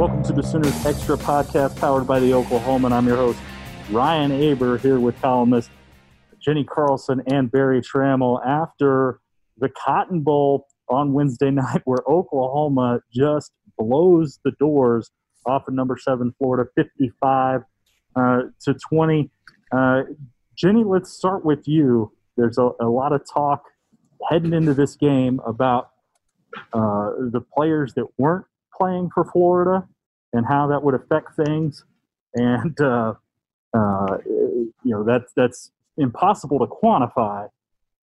Welcome to the Sooners Extra podcast powered by the Oklahoman. And I'm your host, Ryan Aber, here with columnist Jenni Carlson and Berry Tramel. after the Cotton Bowl on Wednesday night, where Oklahoma just blows the doors off of number seven Florida, 55 uh, to 20. Uh, Jenni, let's start with you. There's a, a lot of talk heading into this game about uh, the players that weren't playing for Florida and how that would affect things. And uh, uh, you know that's that's impossible to quantify.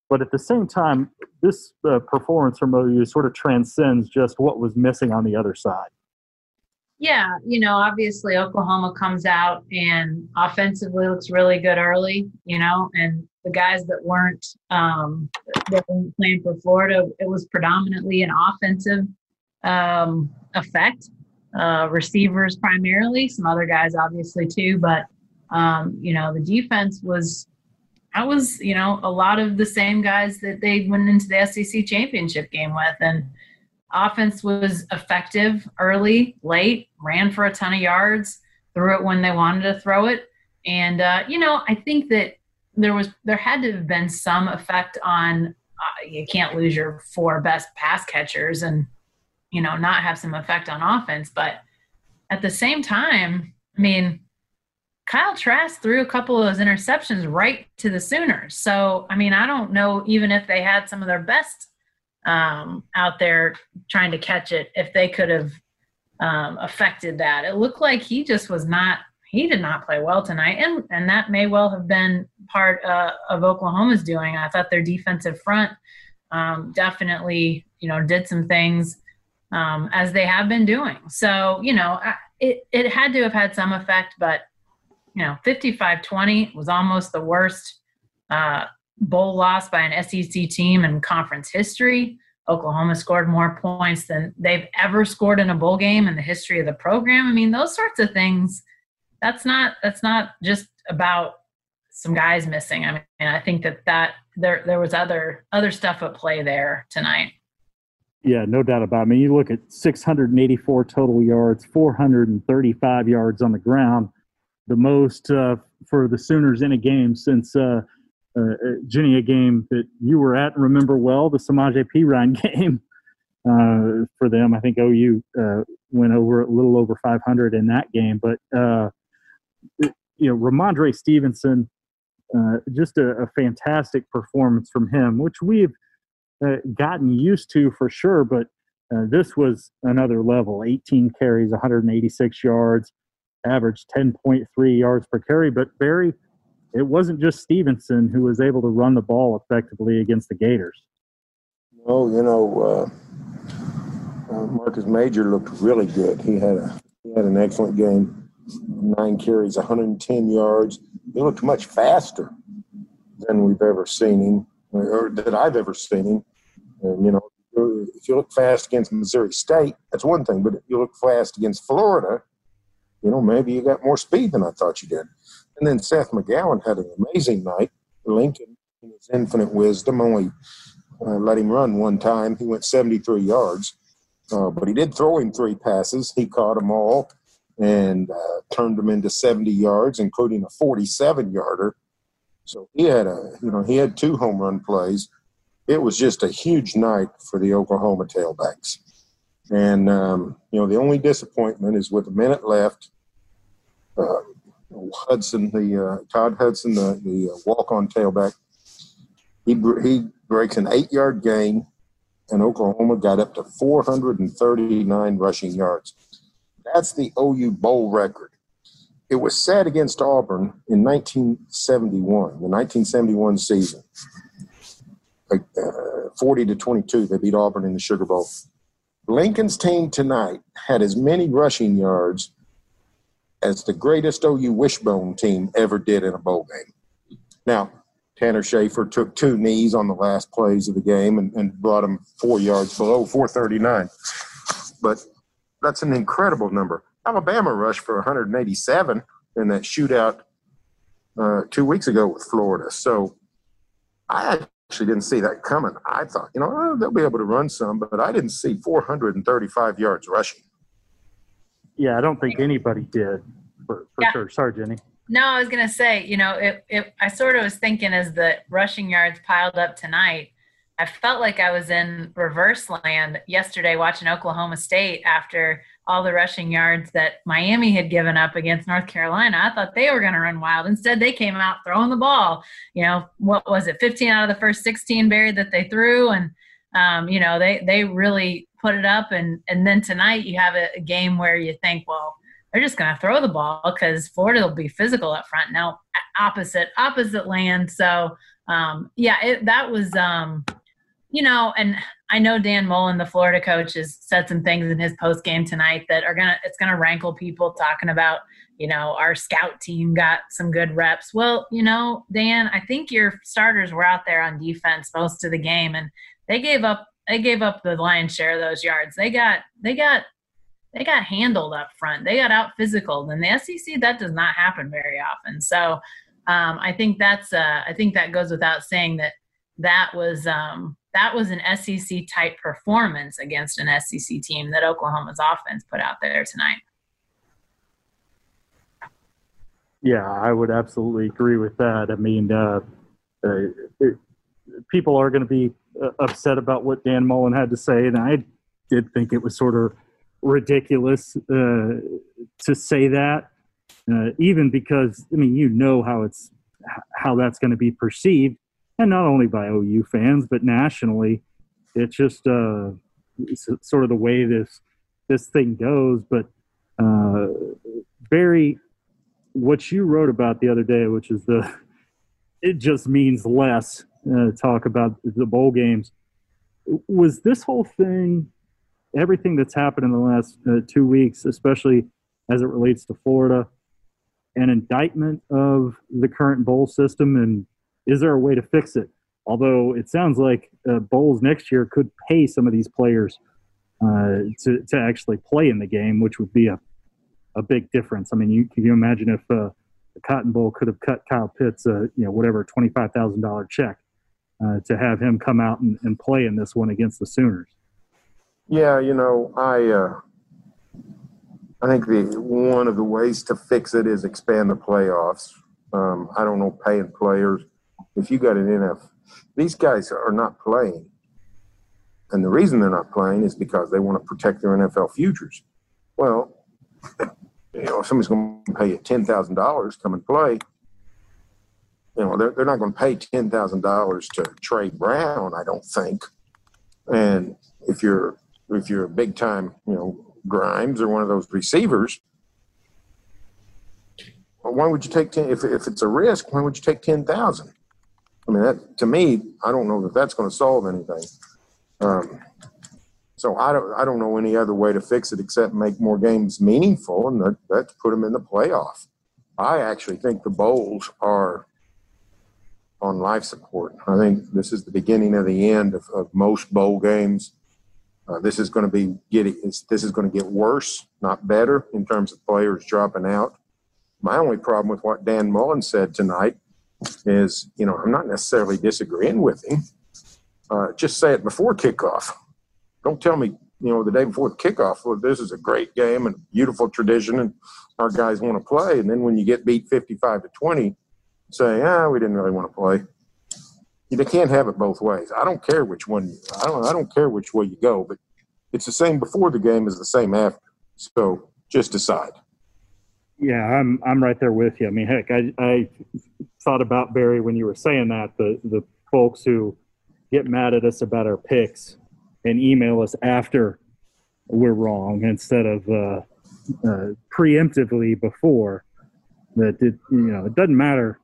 But at the same time, this uh, performance from OU sort of transcends just what was missing on the other side. Yeah, you know, obviously Oklahoma comes out and offensively looks really good early, you know, and the guys that weren't um, that weren't playing for Florida, it was predominantly an offensive um, effect. Uh, receivers primarily, some other guys obviously too, but um, you know the defense was. I was, you know, a lot of the same guys that they went into the SEC championship game with, and offense was effective early, late, ran for a ton of yards, threw it when they wanted to throw it, and uh, you know, I think that there was there had to have been some effect on. Uh, you can't lose your four best pass catchers, and you know, not have some effect on offense. But at the same time, I mean, Kyle Trask threw a couple of those interceptions right to the Sooners. So, I mean, I don't know even if they had some of their best um, out there trying to catch it, if they could have um, affected that. It looked like he just was not. He did not play well tonight, and and that may well have been part uh, of Oklahoma's doing. I thought their defensive front um, definitely, you know, did some things um, as they have been doing. So, you know, it, it had to have had some effect, but, you know, 55 20 was almost the worst uh, bowl loss by an SEC team in conference history. Oklahoma scored more points than they've ever scored in a bowl game in the history of the program. I mean, those sorts of things. That's not that's not just about some guys missing. I mean, I think that that there there was other other stuff at play there tonight. Yeah, no doubt about it. I mean, you look at 684 total yards, 435 yards on the ground, the most uh, for the Sooners in a game since uh, uh, uh Jenni, a game that you were at and remember well, the Samaje Perine game uh, for them. I think OU uh, went over a little over 500 in that game, but you know, Rhamondre Stevenson, just a, a fantastic performance from him, which we've – uh, gotten used to for sure, but uh, this was another level 18 carries, 186 yards, average 10.3 yards per carry. But Berry, it wasn't just Stevenson who was able to run the ball effectively against the Gators. Oh, you know, uh, uh, Marcus Major looked really good. He had a he had an excellent game. Nine carries, 110 yards. He looked much faster than we've ever seen him or that I've ever seen him. And, you know, if you look fast against Missouri State, that's one thing. But if you look fast against Florida, you know, maybe you got more speed than I thought you did. And then Seth McGowan had an amazing night. Lincoln, in his infinite wisdom, only uh, let him run one time. He went 73 yards, uh, but he did throw him three passes. He caught them all and uh, turned them into 70 yards, including a 47 yarder. So he had a, you know, he had two home run plays. It was just a huge night for the Oklahoma tailbacks. And, um, you know, the only disappointment is with a minute left, uh, Hudson, the uh, Todd Hudson, the, the uh, walk-on tailback, he, he breaks an eight-yard gain, and Oklahoma got up to 439 rushing yards. That's the OU bowl record it was set against Auburn in 1971, the 1971 season. Like, uh, 40 to 22, they beat Auburn in the Sugar Bowl. Lincoln's team tonight had as many rushing yards as the greatest OU wishbone team ever did in a bowl game. Now, Tanner Schafer took two knees on the last plays of the game and, and brought him four yards below 439. But that's an incredible number. Alabama rushed for 187 in that shootout uh, two weeks ago with Florida. So I actually didn't see that coming. I thought, you know, oh, they'll be able to run some, but I didn't see 435 yards rushing. Yeah, I don't think anybody did for, for Yeah. sure. Sorry, Jenni. No, I was gonna say, you know, it, it, I sort of was thinking as the rushing yards piled up tonight, I felt like I was in reverse land yesterday watching Oklahoma State after all the rushing yards that Miami had given up against North Carolina. I thought they were going to run wild. Instead, they came out throwing the ball. You know, what was it? 15 out of the first 16 buried that they threw, and um, you know they they really put it up. And and then tonight you have a, a game where you think, well, they're just going to throw the ball because Florida will be physical up front. Now, opposite opposite land. So um, yeah, it, that was um, you know, and I know Dan Mullen, the Florida coach, has said some things in his post game tonight that are gonna it's gonna rankle people talking about, you know, our scout team got some good reps. Well, you know, Dan, I think your starters were out there on defense most of the game and they gave up they gave up the lion's share of those yards. They got they got they got handled up front. They got out physical. and the SEC, that does not happen very often. So um, I think that's uh, I think that goes without saying that that was um, that was an SEC type performance against an SEC team that Oklahoma's offense put out there tonight. Yeah, I would absolutely agree with that. I mean, uh, uh, people are going to be uh, upset about what Dan Mullen had to say, and I did think it was sort of ridiculous uh, to say that, uh, even because I mean, you know how it's how that's going to be perceived, and not only by OU fans but nationally. It's just uh, it's sort of the way this this thing goes. But uh, Berry, what you wrote about the other day, which is the it just means less. Uh, talk about the bowl games. Was this whole thing, everything that's happened in the last uh, two weeks, especially as it relates to Florida, an indictment of the current bowl system? And is there a way to fix it? Although it sounds like uh, bowls next year could pay some of these players uh, to to actually play in the game, which would be a a big difference. I mean, you can you imagine if uh, the Cotton Bowl could have cut Kyle Pitts, uh, you know, whatever twenty five thousand dollar check uh, to have him come out and, and play in this one against the Sooners. Yeah, you know, I uh, I think the one of the ways to fix it is expand the playoffs. Um, I don't know paying players. If you got an NF, these guys are not playing, and the reason they're not playing is because they want to protect their NFL futures. Well, you know, if somebody's going to pay you ten thousand dollars, come and play. You know, they're, they're not going to pay ten thousand dollars to Tre Brown, I don't think. And if you're if you're a big time, you know, Grimes or one of those receivers, why would you take ten? If if it's a risk, why would you take ten thousand? I mean, that to me, I don't know that that's going to solve anything. Um, so I don't I don't know any other way to fix it except make more games meaningful, and that, that's put them in the playoff. I actually think the bowls are on life support. I think this is the beginning of the end of, of most bowl games. Uh, this is going to be getting this is going to get worse, not better, in terms of players dropping out. My only problem with what Dan Mullen said tonight is, you know, I'm not necessarily disagreeing with him. Uh, just say it before kickoff. Don't tell me, you know, the day before the kickoff, well, this is a great game and beautiful tradition, and our guys want to play. And then when you get beat 55 to 20, say, ah, we didn't really want to play. They can't have it both ways. I don't care which one. I don't. I don't care which way you go, but it's the same before the game as the same after. So just decide. Yeah, I'm I'm right there with you. I mean, heck, I I thought about Berry when you were saying that the the folks who get mad at us about our picks and email us after we're wrong instead of uh, uh, preemptively before. That it, you know, it doesn't matter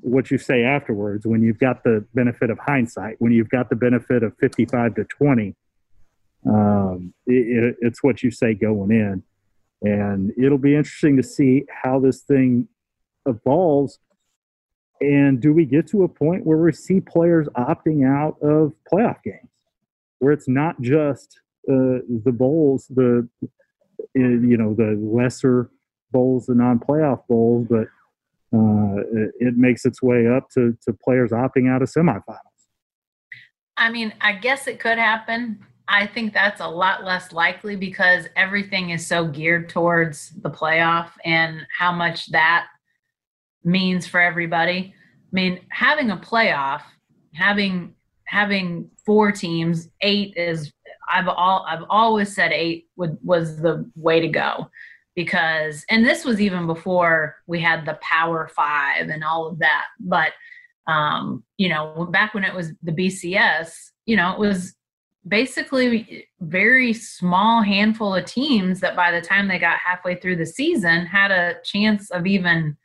what you say afterwards when you've got the benefit of hindsight, when you've got the benefit of 55 to 20. Um, it, it, it's what you say going in. And it'll be interesting to see how this thing evolves. And do we get to a point where we see players opting out of playoff games, where it's not just uh, the bowls, the uh, you know the lesser bowls, the non-playoff bowls, but uh, it, it makes its way up to to players opting out of semifinals. I mean, I guess it could happen. I think that's a lot less likely because everything is so geared towards the playoff and how much that means for everybody. I mean, having a playoff, having having four teams, eight is I've all I've always said eight would was the way to go because and this was even before we had the power five and all of that but um you know back when it was the bcs you know it was basically very small handful of teams that by the time they got halfway through the season had a chance of even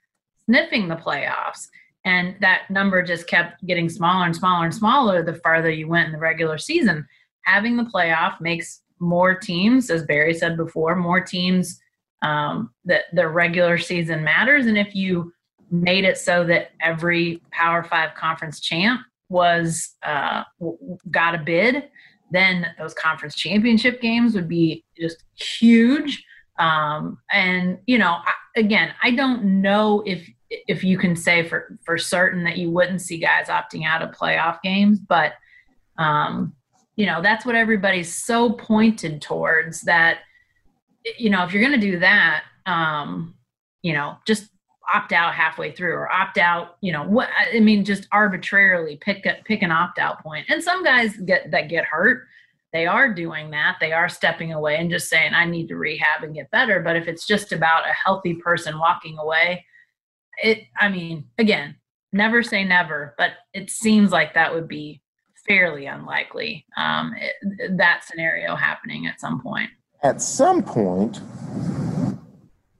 sniffing the playoffs and that number just kept getting smaller and smaller and smaller the farther you went in the regular season having the playoff makes more teams as barry said before more teams um, that the regular season matters. And if you made it so that every Power Five conference champ was uh, got a bid, then those conference championship games would be just huge. Um, and you know, again, I don't know if if you can say for for certain that you wouldn't see guys opting out of playoff games, but um, you know, that's what everybody's so pointed towards that you know, if you're going to do that, um, you know, just opt out halfway through or opt out, you know, what I mean, just arbitrarily pick a, pick an opt out point. And some guys get that get hurt. They are doing that. They are stepping away and just saying, I need to rehab and get better. But if it's just about a healthy person walking away, it, I mean, again, never say never, but it seems like that would be fairly unlikely, um, it, that scenario happening at some point at some point,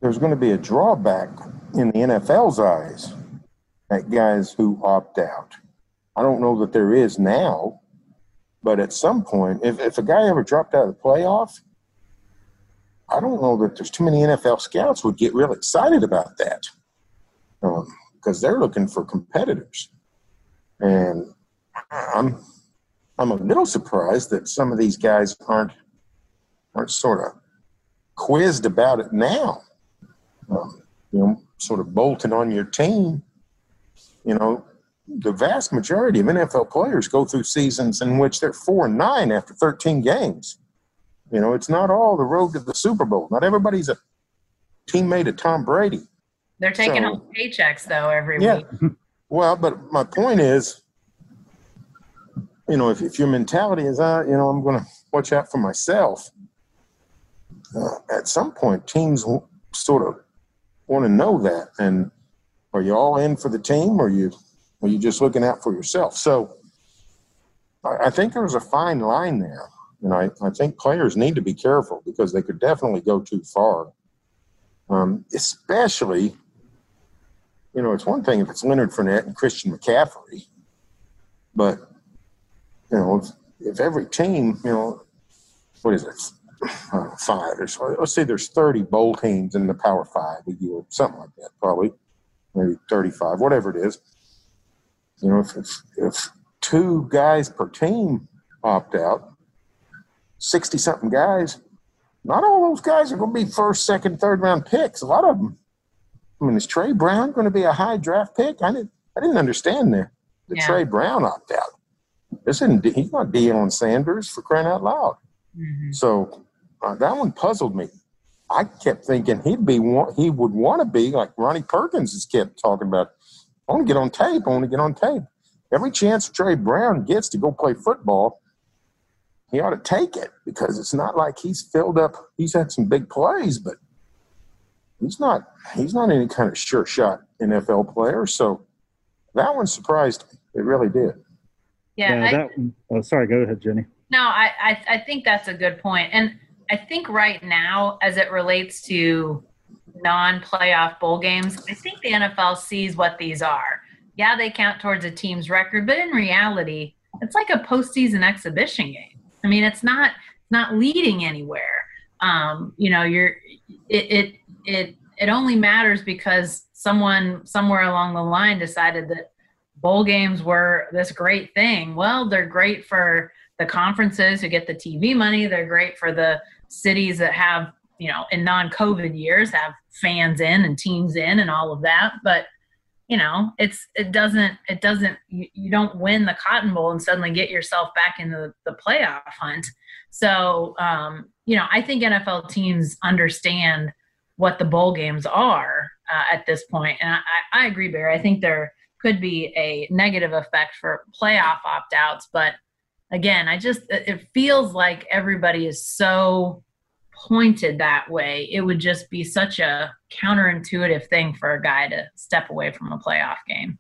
there's going to be a drawback in the NFL's eyes at guys who opt out. I don't know that there is now, but at some point, if, if a guy ever dropped out of the playoff, I don't know that there's too many NFL scouts would get real excited about that because um, they're looking for competitors. And I'm I'm a little surprised that some of these guys aren't aren't sort of quizzed about it now. Um, you know, sort of bolting on your team. You know, the vast majority of NFL players go through seasons in which they're four and nine after 13 games. You know, it's not all the road to the Super Bowl. Not everybody's a teammate of Tom Brady. They're taking so, home paychecks though every yeah. week. Well, but my point is, you know, if, if your mentality is, uh, you know, I'm going to watch out for myself, uh, at some point, teams sort of want to know that. And are you all in for the team, or you are you just looking out for yourself? So I, I think there's a fine line there, and I, I think players need to be careful because they could definitely go too far. Um, especially, you know, it's one thing if it's Leonard Fournette and Christian McCaffrey, but you know, if, if every team, you know, what is it, uh, five. There's, let's say there's 30 bowl teams in the Power Five a year, something like that, probably maybe 35, whatever it is. You know, if if, if two guys per team opt out, 60 something guys, not all those guys are going to be first, second, third round picks. A lot of them. I mean, is Tre Brown going to be a high draft pick? I didn't, I didn't understand the, the yeah. Tre Brown opt out. This isn't, he's not Deion Sanders for crying out loud. Mm-hmm. So uh, that one puzzled me. I kept thinking he'd be he would want to be like Ronnie Perkins has kept talking about. I want to get on tape. I want to get on tape. Every chance Tre Brown gets to go play football, he ought to take it because it's not like he's filled up. He's had some big plays, but he's not he's not any kind of sure shot NFL player. So that one surprised me. It really did. Yeah. yeah I, that, oh, sorry. Go ahead, Jenni. No, I, I I think that's a good point, and I think right now, as it relates to non-playoff bowl games, I think the NFL sees what these are. Yeah, they count towards a team's record, but in reality, it's like a postseason exhibition game. I mean, it's not not leading anywhere. Um, you know, you're it it it it only matters because someone somewhere along the line decided that bowl games were this great thing. Well, they're great for the conferences who get the TV money. They're great for the cities that have, you know, in non COVID years have fans in and teams in and all of that. But you know, it's it doesn't it doesn't you, you don't win the Cotton Bowl and suddenly get yourself back in the, the playoff hunt. So um, you know, I think NFL teams understand what the bowl games are uh, at this point, and I, I agree, Berry. I think there could be a negative effect for playoff opt outs, but again, I just it feels like everybody is so pointed that way, it would just be such a counterintuitive thing for a guy to step away from a playoff game.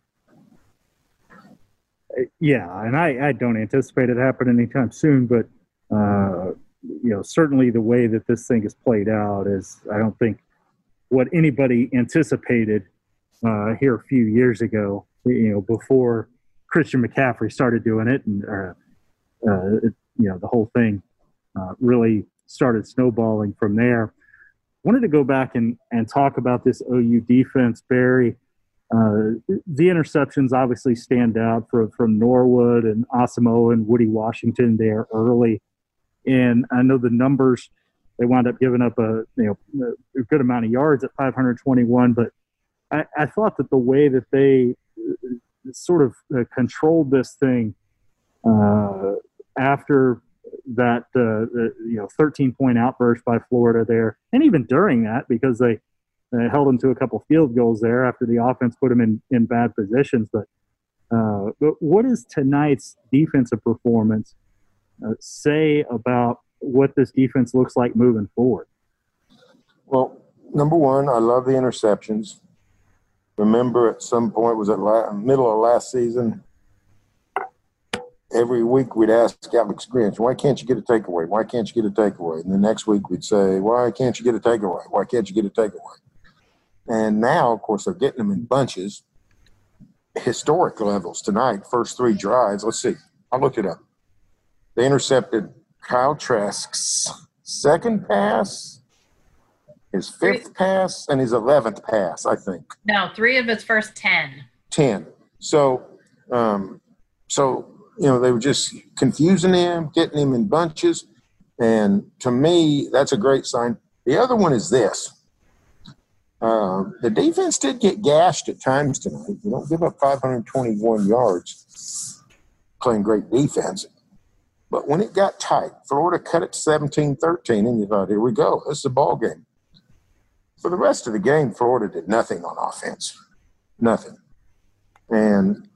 Yeah, and I, I don't anticipate it happening anytime soon, but uh, you know, certainly the way that this thing is played out is, I don't think what anybody anticipated uh, here a few years ago. You know, before Christian McCaffrey started doing it, and uh, uh it, you know, the whole thing uh, really started snowballing from there. Wanted to go back and, and talk about this OU defense, Berry. Uh, the interceptions obviously stand out from, from Norwood and Asamoah and Woody Washington there early. And I know the numbers, they wound up giving up a, you know, a good amount of yards at 521, but I, I thought that the way that they uh, sort of uh, controlled this thing uh, after that uh, you know 13 point outburst by Florida there, and even during that because they, held them to a couple field goals there after the offense put them in in bad positions. But uh, but what does tonight's defensive performance uh, say about what this defense looks like moving forward? Well, number one, I love the interceptions. Remember, at some point was it la- middle of last season every week we'd ask Alex Grinch, why can't you get a takeaway? Why can't you get a takeaway? And the next week we'd say, why can't you get a takeaway? Why can't you get a takeaway? And now, of course, they're getting them in bunches. Historic levels tonight, first three drives. Let's see. I looked it up. They intercepted Kyle Trask's second pass, his fifth three. pass, and his 11th pass, I think. No, three of his first 10. 10. So, um, so you know, they were just confusing him, getting him in bunches. And to me, that's a great sign. The other one is this. Uh, the defense did get gashed at times tonight. You don't give up 521 yards playing great defense. But when it got tight, Florida cut it to 17 13, and you thought, here we go. This is a ball game. For the rest of the game, Florida did nothing on offense. Nothing. And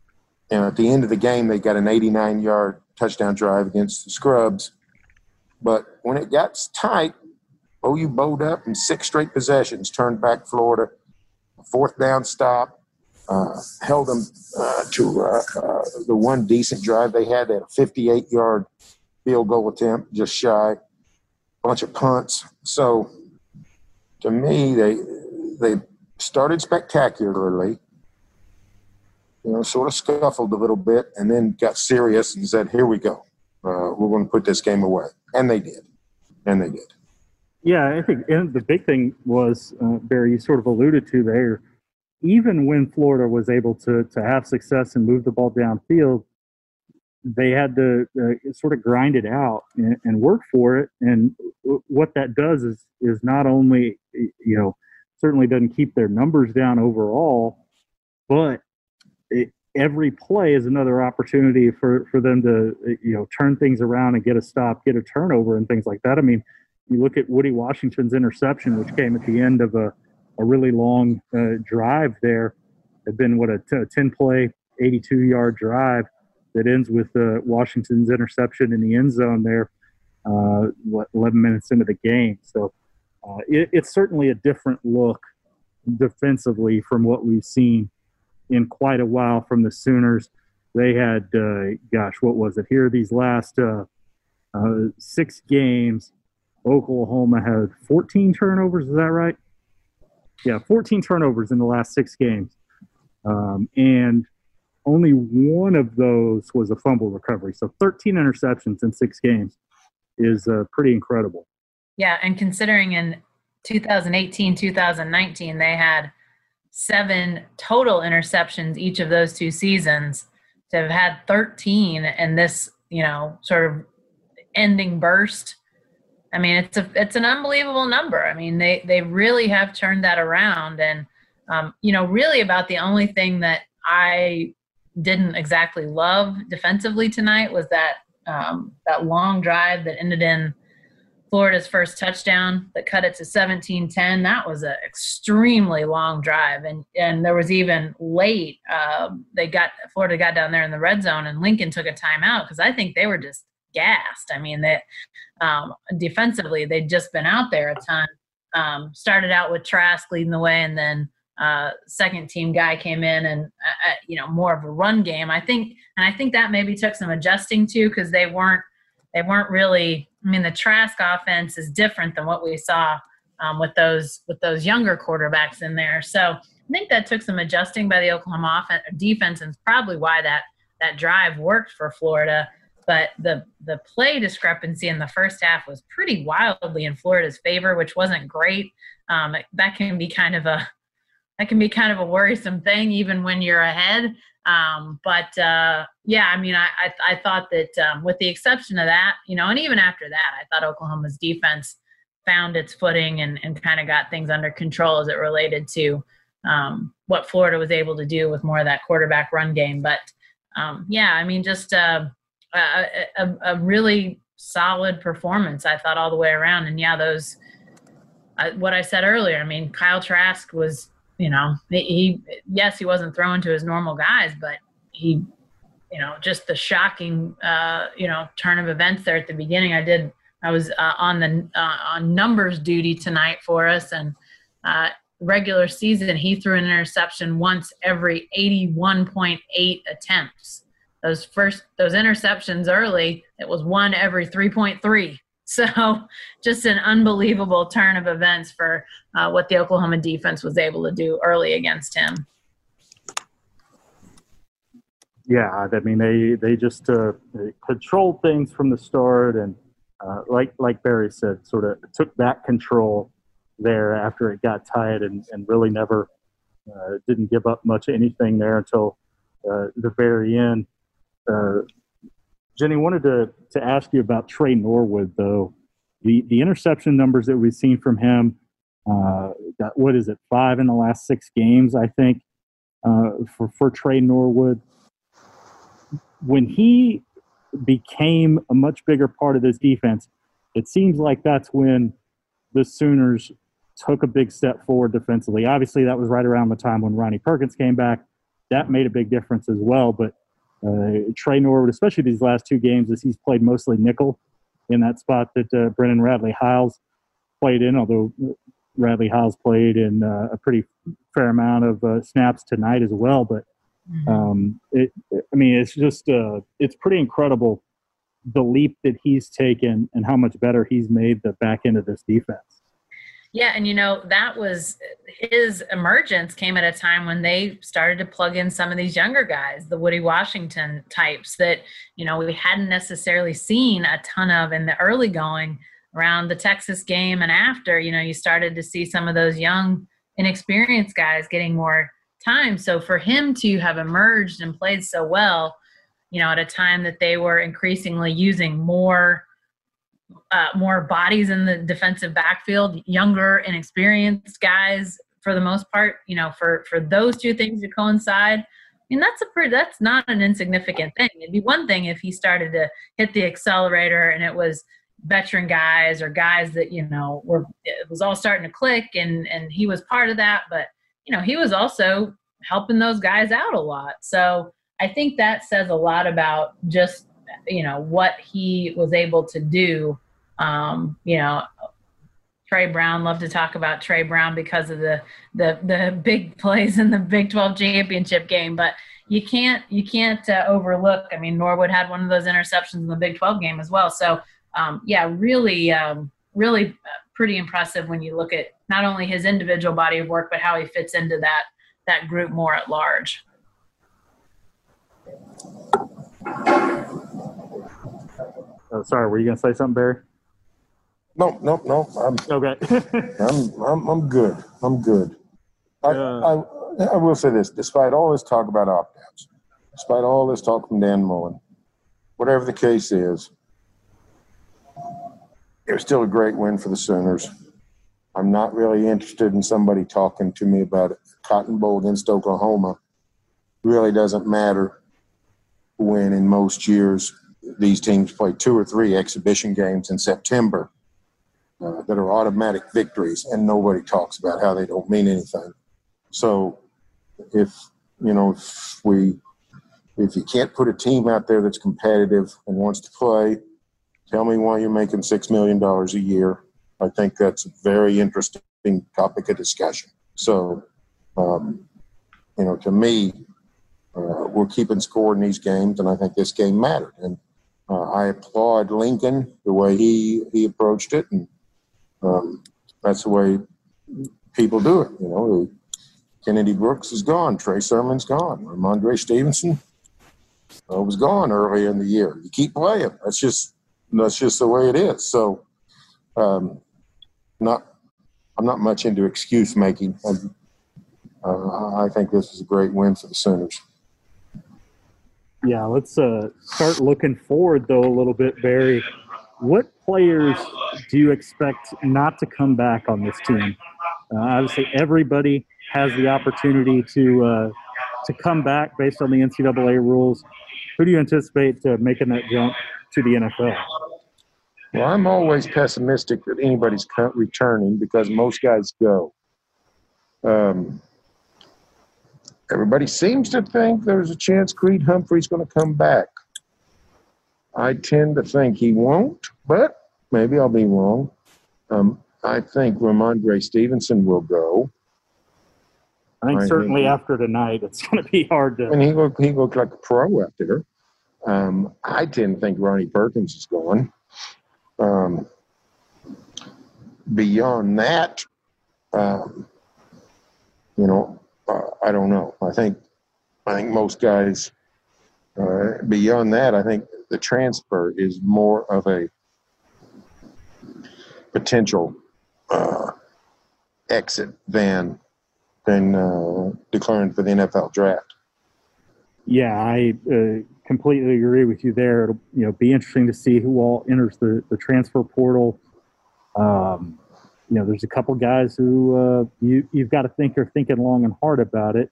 and at the end of the game, they got an 89 yard touchdown drive against the Scrubs. But when it got tight, OU bowed up in six straight possessions, turned back Florida, fourth down stop, uh, held them uh, to uh, uh the one decent drive they had. A 58 yard field goal attempt, just shy, a bunch of punts. So to me, they they started spectacularly you know, sort of scuffled a little bit and then got serious and said, here we go. Uh, we're going to put this game away. And they did. And they did. Yeah, I think and the big thing was, uh, Berry, you sort of alluded to there, even when Florida was able to, to have success and move the ball downfield, they had to uh, sort of grind it out and, and, work for it. And what that does is, is not only, you know, certainly doesn't keep their numbers down overall, but every play is another opportunity for for them to you know turn things around and get a stop, get a turnover, and things like that. I mean, you look at Woody Washington's interception, which came at the end of a a really long uh, drive. There had been what a t- 10 play, 82 yard drive that ends with uh, Washington's interception in the end zone there. Uh, what 11 minutes into the game, so uh, it, it's certainly a different look defensively from what we've seen in quite a while from the Sooners. They had, uh, gosh, what was it here? These last uh, uh, six games, Oklahoma had 14 turnovers. Is that right? Yeah, 14 turnovers in the last six games. Um, and only one of those was a fumble recovery. So 13 interceptions in six games is uh, pretty incredible. Yeah, and considering in 2018, 2019, they had seven total interceptions each of those two seasons to have had 13 in this you know sort of ending burst. I mean it's a it's an unbelievable number. I mean they they really have turned that around. And um, you know, really about the only thing that I didn't exactly love defensively tonight was that um, that long drive that ended in Florida's first touchdown that cut it to 17-10. That was an extremely long drive, and and there was even late. Uh, they got Florida got down there in the red zone, and Lincoln took a timeout because I think they were just gassed. I mean, that um, defensively they'd just been out there a ton. Um, started out with Trask leading the way, and then uh, second team guy came in and uh, uh, you know more of a run game. I think, and I think that maybe took some adjusting to because they weren't they weren't really. I mean, the Trask offense is different than what we saw um, with those with those younger quarterbacks in there. So I think that took some adjusting by the Oklahoma offense, defense, and it's probably why that that drive worked for Florida. But the the play discrepancy in the first half was pretty wildly in Florida's favor, which wasn't great. Um, that can be kind of a that can be kind of a worrisome thing even when you're ahead. Um, but uh, yeah, I mean, I, I, I thought that um, with the exception of that, you know, and even after that, I thought Oklahoma's defense found its footing and, and kind of got things under control as it related to um, what Florida was able to do with more of that quarterback run game. But um, yeah, I mean, just uh, a, a, a, really solid performance, I thought, all the way around. And yeah, those, uh, what I said earlier, I mean, Kyle Trask was you know, he yes, he wasn't throwing to his normal guys, but he, you know, just the shocking, uh, you know, turn of events there at the beginning. I did. I was uh, on the uh, on numbers duty tonight for us, and uh, regular season he threw an interception once every 81.8 attempts. Those first those interceptions early, it was one every 3.3. So, just an unbelievable turn of events for uh, what the Oklahoma defense was able to do early against him. Yeah, I mean they they just uh, controlled things from the start, and uh, like like Berry said, sort of took back control there after it got tied, and, and really never uh, didn't give up much anything there until uh, the very end. Jenni, wanted to, to ask you about Tre Norwood, though. The, the interception numbers that we've seen from him, uh, got, what is it, five in the last six games, I think, uh, for, for Tre Norwood. When he became a much bigger part of this defense, it seems like that's when the Sooners took a big step forward defensively. Obviously, that was right around the time when Ronnie Perkins came back. That made a big difference as well. But uh, Tre Norwood, especially these last two games, as he's played mostly nickel in that spot that uh, Brendan Radley Hiles played in, although Radley Hiles played in uh, a pretty fair amount of uh, snaps tonight as well. But mm-hmm. um, it, I mean, it's just uh, it's pretty incredible the leap that he's taken and how much better he's made the back end of this defense. Yeah, and you know, that was his emergence came at a time when they started to plug in some of these younger guys, the Woody Washington types that, you know, we hadn't necessarily seen a ton of in the early going around the Texas game and after, you know, you started to see some of those young, inexperienced guys getting more time. So for him to have emerged and played so well, you know, at a time that they were increasingly using more uh, more bodies in the defensive backfield, younger and experienced guys for the most part. You know, for for those two things to coincide, I mean that's a pretty that's not an insignificant thing. It'd be one thing if he started to hit the accelerator and it was veteran guys or guys that you know were it was all starting to click and and he was part of that, but you know he was also helping those guys out a lot. So I think that says a lot about just you know what he was able to do. Um, you know, Tre Brown love to talk about Tre Brown because of the the the big plays in the Big 12 championship game, but you can't you can't uh, overlook. I mean, Norwood had one of those interceptions in the Big 12 game as well. So um, yeah, really um, really uh, pretty impressive when you look at not only his individual body of work, but how he fits into that that group more at large. Oh, sorry, were you going to say something, Berry? No, no, no. I'm okay. I'm, I'm I'm good. I'm good. I, uh, I I will say this: despite all this talk about opt-outs, despite all this talk from Dan Mullen, whatever the case is, it was still a great win for the Sooners. I'm not really interested in somebody talking to me about Cotton Bowl against Oklahoma really doesn't matter when in most years these teams play two or three exhibition games in September uh, that are automatic victories, and nobody talks about how they don't mean anything. So, if you know, if we, if you can't put a team out there that's competitive and wants to play, tell me why you're making six million dollars a year. I think that's a very interesting topic of discussion. So, um, you know, to me, uh, we're keeping score in these games, and I think this game mattered. And uh, I applaud Lincoln the way he he approached it, and um, that's the way people do it. You know, Kennedy Brooks is gone, Trey Sermon's gone, Rhamondre Stevenson uh, was gone early in the year. You keep playing. That's just that's just the way it is. So, um, not I'm not much into excuse making. Uh, I think this is a great win for the Sooners. Yeah, let's uh, start looking forward though a little bit, Berry. What players do you expect not to come back on this team? Uh, obviously, everybody has the opportunity to uh, to come back based on the NCAA rules. Who do you anticipate uh, making that jump to the NFL? Well, I'm always pessimistic that anybody's returning because most guys go. Um, everybody seems to think there's a chance Creed Humphrey's going to come back. I tend to think he won't, but maybe I'll be wrong. Um, I think Rhamondre Stevenson will go. I think I certainly think after tonight, it's going to be hard to. And he looked he looked like a pro after. Um, I didn't think Ronnie Perkins is going. Um, beyond that, um, you know, uh, I don't know. I think I think most guys. Uh, beyond that, I think the transfer is more of a potential uh, exit than than uh, declaring for the NFL draft. Yeah, I uh, completely agree with you there. It'll you know be interesting to see who all enters the, the transfer portal. Um, you know, there's a couple guys who uh, you you've got to think are thinking long and hard about it.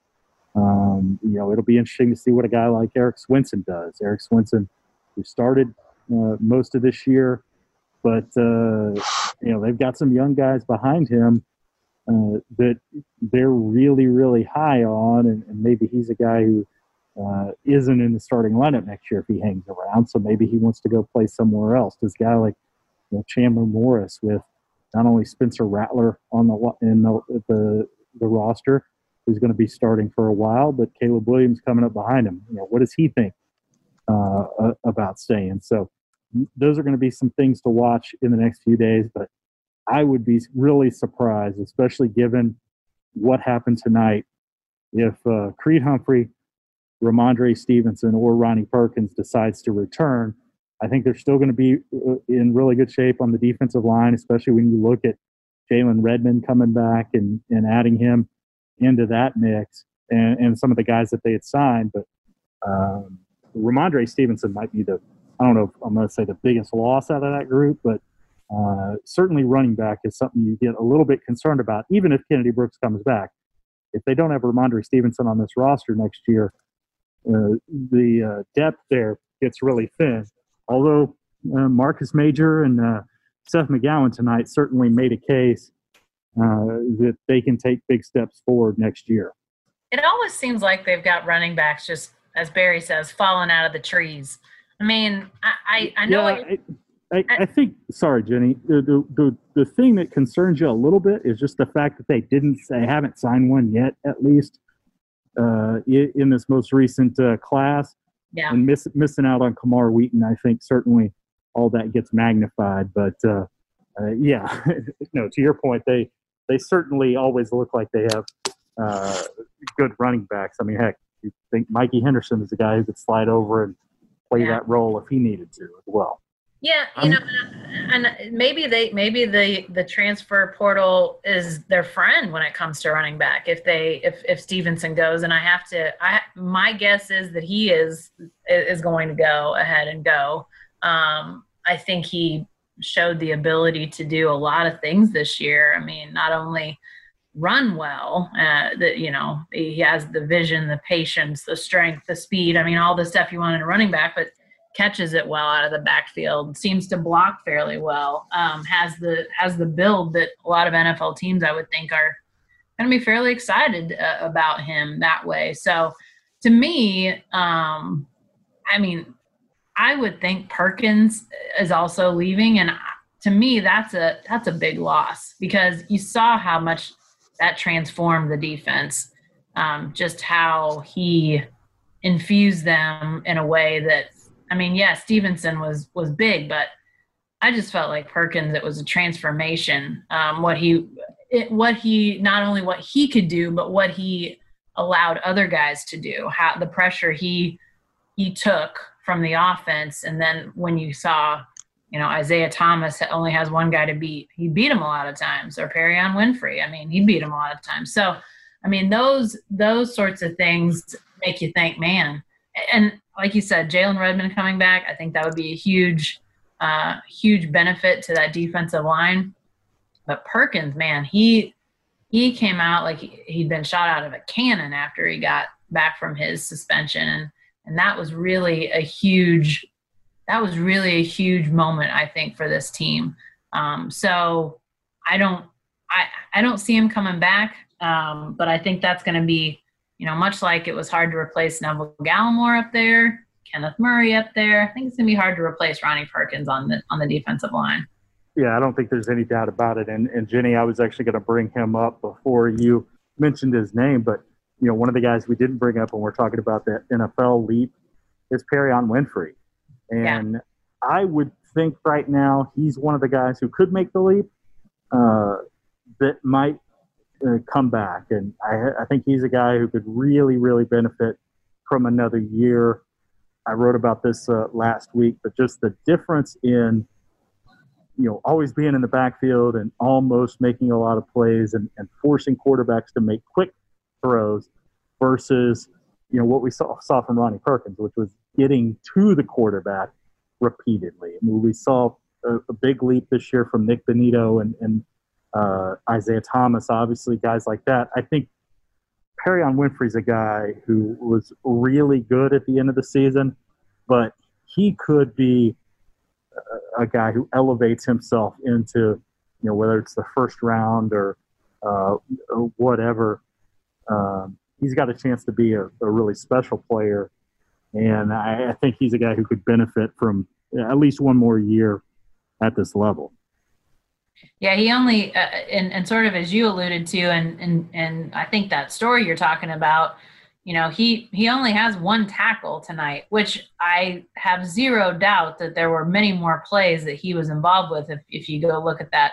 Um, you know, it'll be interesting to see what a guy like Erik Swenson does. Erik Swenson, who started uh, most of this year, but uh, you know they've got some young guys behind him uh, that they're really really high on, and, and maybe he's a guy who uh, isn't in the starting lineup next year if he hangs around. So maybe he wants to go play somewhere else. This guy like you know, Chandler Morris with not only Spencer Rattler on the in the the, the roster, who's going to be starting for a while, but Caleb Williams coming up behind him. You know, what does he think uh, about staying? So those are going to be some things to watch in the next few days. But I would be really surprised, especially given what happened tonight, if uh, Creed Humphrey, Rhamondre Stevenson, or Ronnie Perkins decides to return. I think they're still going to be uh, in really good shape on the defensive line, especially when you look at Jalen Redmond coming back and, and adding him into that mix and, and some of the guys that they had signed. But um, Rhamondre Stevenson might be the, I don't know if I'm going to say the biggest loss out of that group, but uh, certainly running back is something you get a little bit concerned about, even if Kennedy Brooks comes back. If they don't have Rhamondre Stevenson on this roster next year, uh, the uh, depth there gets really thin. Although uh, Marcus Major and uh, Seth McGowan tonight certainly made a case uh, that they can take big steps forward next year. It always seems like they've got running backs just, as Berry says, falling out of the trees. I mean, I, I, I know. Yeah, I, I, think, sorry, Jenni, the, the, the, the thing that concerns you a little bit is just the fact that they didn't, they haven't signed one yet, at least, uh, in this most recent uh, class. Yeah. And miss, missing out on Camar Wheaton, I think certainly all that gets magnified. But uh, uh yeah, no, to your point, they, they certainly always look like they have uh, good running backs. I mean, heck, you think Mikey Henderson is a guy who could slide over and play yeah. that role if he needed to as well. Yeah, you know, and maybe they maybe the the transfer portal is their friend when it comes to running back. If they if if Stevenson goes, and I have to, I my guess is that he is is going to go ahead and go. Um, I think he showed the ability to do a lot of things this year. I mean, not only run well. Uh, that you know he has the vision, the patience, the strength, the speed. I mean, all the stuff you want in a running back, but catches it well out of the backfield. Seems to block fairly well. Um, has the has the build that a lot of NFL teams I would think are going to be fairly excited uh, about him that way. So to me, um, I mean, I would think Perkins is also leaving, and to me, that's a that's a big loss because you saw how much that transformed the defense. Um, just how he infused them in a way that I mean, yeah, Stevenson was was big, but I just felt like Perkins. It was a transformation. Um, what he, it, what he, not only what he could do, but what he allowed other guys to do. How the pressure he he took from the offense, and then when you saw you know, Isaiah Thomas only has one guy to beat. He beat him a lot of times, or Perrion Winfrey. I mean, he beat him a lot of times. So, I mean, those those sorts of things make you think, man. And like you said, Jalen Redmond coming back, I think that would be a huge, uh, huge benefit to that defensive line. But Perkins, man, he he came out like he, he'd been shot out of a cannon after he got back from his suspension, and and that was really a huge that was really a huge moment, I think, for this team. Um, so I don't, I, I don't see him coming back, um, but I think that's going to be, you know, much like it was hard to replace Neville Gallimore up there, Kenneth Murray up there. I think it's going to be hard to replace Ronnie Perkins on the on the defensive line. Yeah, I don't think there's any doubt about it. And and Jenni, I was actually going to bring him up before you mentioned his name, but you know, one of the guys we didn't bring up when we're talking about the NFL leap is Perrion Winfrey. And yeah. I would think right now he's one of the guys who could make the leap uh, that might come back. And I, I think he's a guy who could really, really benefit from another year. I wrote about this uh, last week, but just the difference in you know always being in the backfield and almost making a lot of plays and, and forcing quarterbacks to make quick throws versus you know what we saw saw from Ronnie Perkins, which was getting to the quarterback repeatedly. I mean, we saw a, a, big leap this year from Nik Bonitto and, and uh, Isaiah Thomas, obviously, guys like that. I think Perrion Winfrey's a guy who was really good at the end of the season, but he could be a, a guy who elevates himself into, you know, whether it's the first round or, uh, whatever. Um, he's got a chance to be a, a really special player and I, I think he's a guy who could benefit from at least one more year at this level. Yeah, he only uh, and and sort of as you alluded to, and and and I think that story you're talking about, you know, he he only has one tackle tonight, which I have zero doubt that there were many more plays that he was involved with. If if you go look at that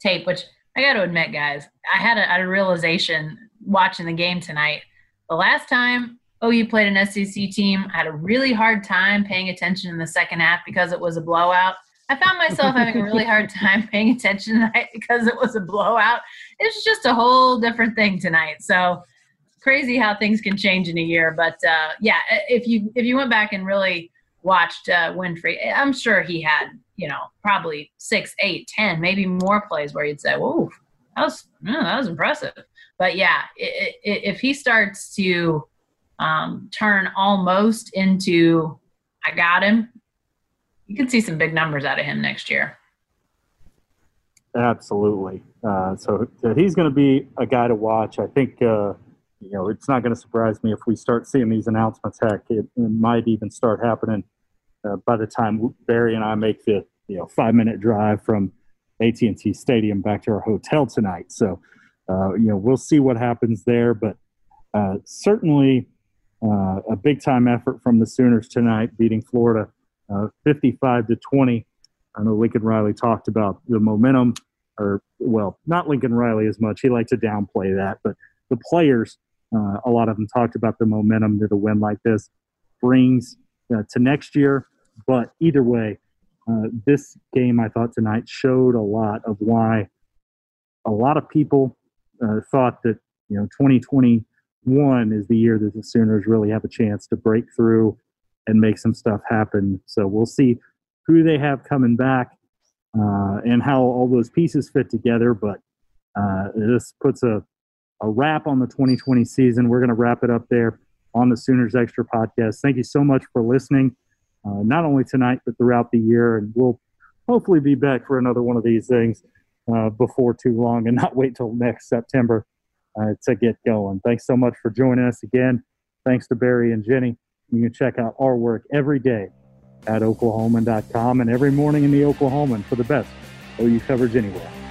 tape, which I got to admit, guys, I had a, a realization watching the game tonight. The last time you played an SEC team. I had a really hard time paying attention in the second half because it was a blowout. I found myself having a really hard time paying attention tonight because it was a blowout. It's just a whole different thing tonight. So crazy how things can change in a year. But uh, yeah, if you if you went back and really watched uh, Winfrey, I'm sure he had you know probably six, eight, ten, maybe more plays where you'd say, "Whoa, that was that was impressive." But yeah, if he starts to um, turn almost into I got him, you can see some big numbers out of him next year. Absolutely. Uh, so, so, he's going to be a guy to watch. I think, uh, you know, it's not going to surprise me if we start seeing these announcements. Heck, it, it might even start happening uh, by the time Berry and I make the, you know, five minute drive from AT&T Stadium back to our hotel tonight. So, uh, you know, we'll see what happens there. But uh, certainly, uh, a big time effort from the Sooners tonight, beating Florida uh, 55 to 20. I know Lincoln Riley talked about the momentum, or well, not Lincoln Riley as much. He liked to downplay that, but the players, uh, a lot of them talked about the momentum that a win like this brings uh, to next year. But either way, uh, this game I thought tonight showed a lot of why a lot of people uh, thought that you know 2020 one is the year that the Sooners really have a chance to break through and make some stuff happen. So we'll see who they have coming back uh, and how all those pieces fit together. But uh, this puts a a wrap on the 2020 season. We're going to wrap it up there on the Sooners Extra podcast. Thank you so much for listening, uh, not only tonight, but throughout the year. And we'll hopefully be back for another one of these things uh, before too long and not wait till next September uh, to get going. Thanks so much for joining us again. Thanks to Berry and Jenni. You can check out our work every day at oklahoman.com and every morning in the Oklahoman for the best OU coverage anywhere.